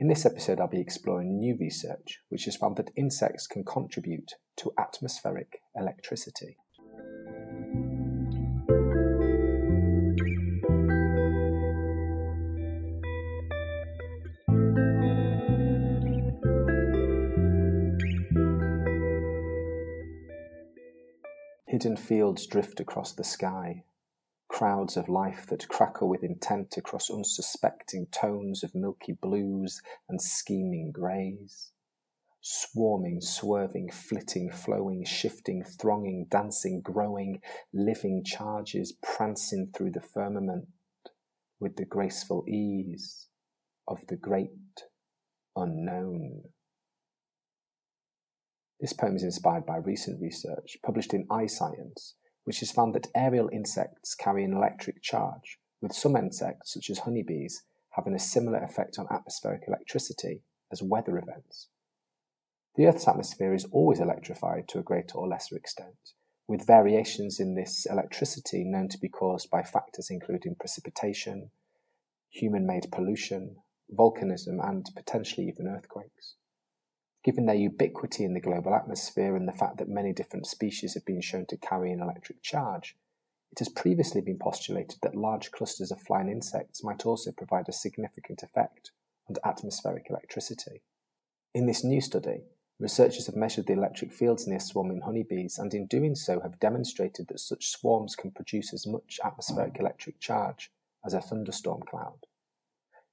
In this episode, I'll be exploring new research which has found that insects can contribute to atmospheric electricity. Hidden fields drift across the sky, crowds of life that crackle with intent across unsuspecting tones of milky blues and scheming greys. Swarming, swerving, flitting, flowing, shifting, thronging, dancing, growing, living charges prancing through the firmament with the graceful ease of the great unknown. This poem is inspired by recent research published in iScience which has found that aerial insects carry an electric charge, with some insects, such as honeybees, having a similar effect on atmospheric electricity as weather events. The Earth's atmosphere is always electrified to a greater or lesser extent, with variations in this electricity known to be caused by factors including precipitation, human made pollution, volcanism, and potentially even earthquakes. Given their ubiquity in the global atmosphere and the fact that many different species have been shown to carry an electric charge, it has previously been postulated that large clusters of flying insects might also provide a significant effect on atmospheric electricity. In this new study, researchers have measured the electric fields near swarming honeybees and in doing so have demonstrated that such swarms can produce as much atmospheric electric charge as a thunderstorm cloud.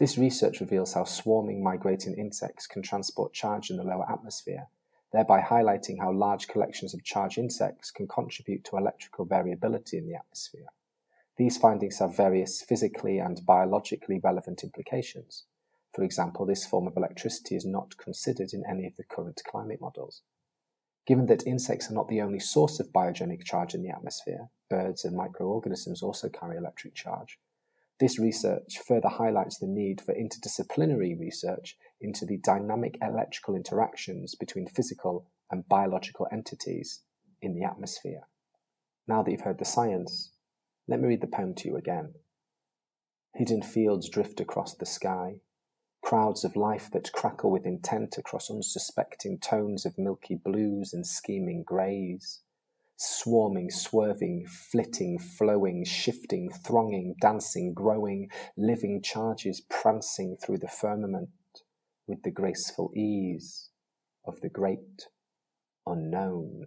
This research reveals how swarming migrating insects can transport charge in the lower atmosphere, thereby highlighting how large collections of charged insects can contribute to electrical variability in the atmosphere. These findings have various physically and biologically relevant implications. For example, this form of electricity is not considered in any of the current climate models. Given that insects are not the only source of biogenic charge in the atmosphere, birds and microorganisms also carry electric charge, this research further highlights the need for interdisciplinary research into the dynamic electrical interactions between physical and biological entities in the atmosphere. Now that you've heard the science, let me read the poem to you again. Hidden fields drift across the sky, crowds of life that crackle with intent across unsuspecting tones of milky blues and scheming greys swarming, swerving, flitting, flowing, shifting, thronging, dancing, growing, living charges prancing through the firmament with the graceful ease of the great unknown.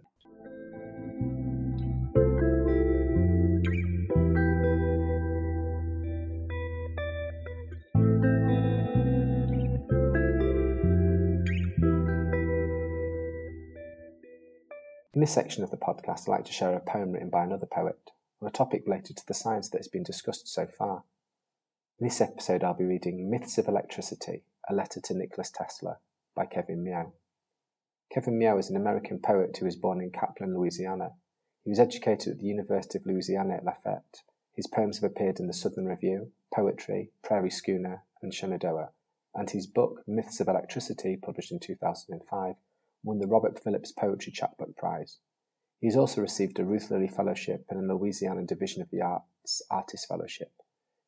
This section of the podcast, I'd like to share a poem written by another poet on a topic related to the science that has been discussed so far. In this episode, I'll be reading Myths of Electricity, a letter to Nikola Tesla by Kevin Meaux. Kevin Meaux is an American poet who was born in Kaplan, Louisiana. He was educated at the University of Louisiana at Lafayette. His poems have appeared in the Southern Review, Poetry, Prairie Schooner, and Shenandoah, and his book, Myths of Electricity, published in 2005, won the Robert Phillips Poetry Chapbook Prize. He has also received a Ruth Lilly Fellowship and a Louisiana Division of the Arts Artist Fellowship.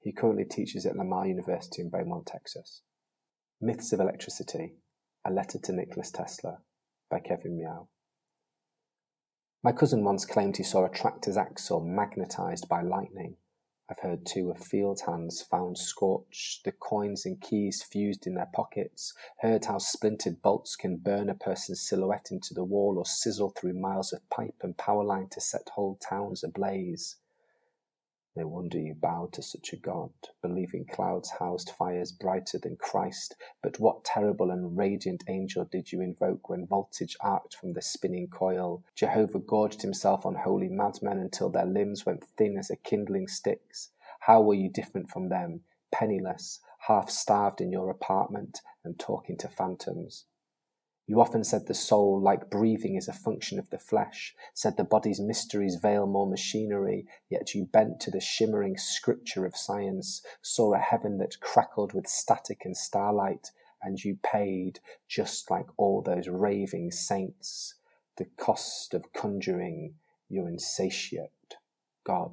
He currently teaches at Lamar University in Beaumont, Texas. Myths of Electricity A Letter to Nikola Tesla by Kevin Meaux. My cousin once claimed he saw a tractor's axle magnetized by lightning I've heard too of field hands found scorched, the coins and keys fused in their pockets, heard how splintered bolts can burn a person's silhouette into the wall or sizzle through miles of pipe and power line to set whole towns ablaze. No wonder you bowed to such a god, believing clouds housed fires brighter than Christ. But what terrible and radiant angel did you invoke when voltage arced from the spinning coil? Jehovah gorged himself on holy madmen until their limbs went thin as a kindling sticks. How were you different from them? Penniless, half starved in your apartment and talking to phantoms. You often said the soul, like breathing, is a function of the flesh, said the body's mysteries veil more machinery, yet you bent to the shimmering scripture of science, saw a heaven that crackled with static and starlight, and you paid, just like all those raving saints, the cost of conjuring your insatiate God.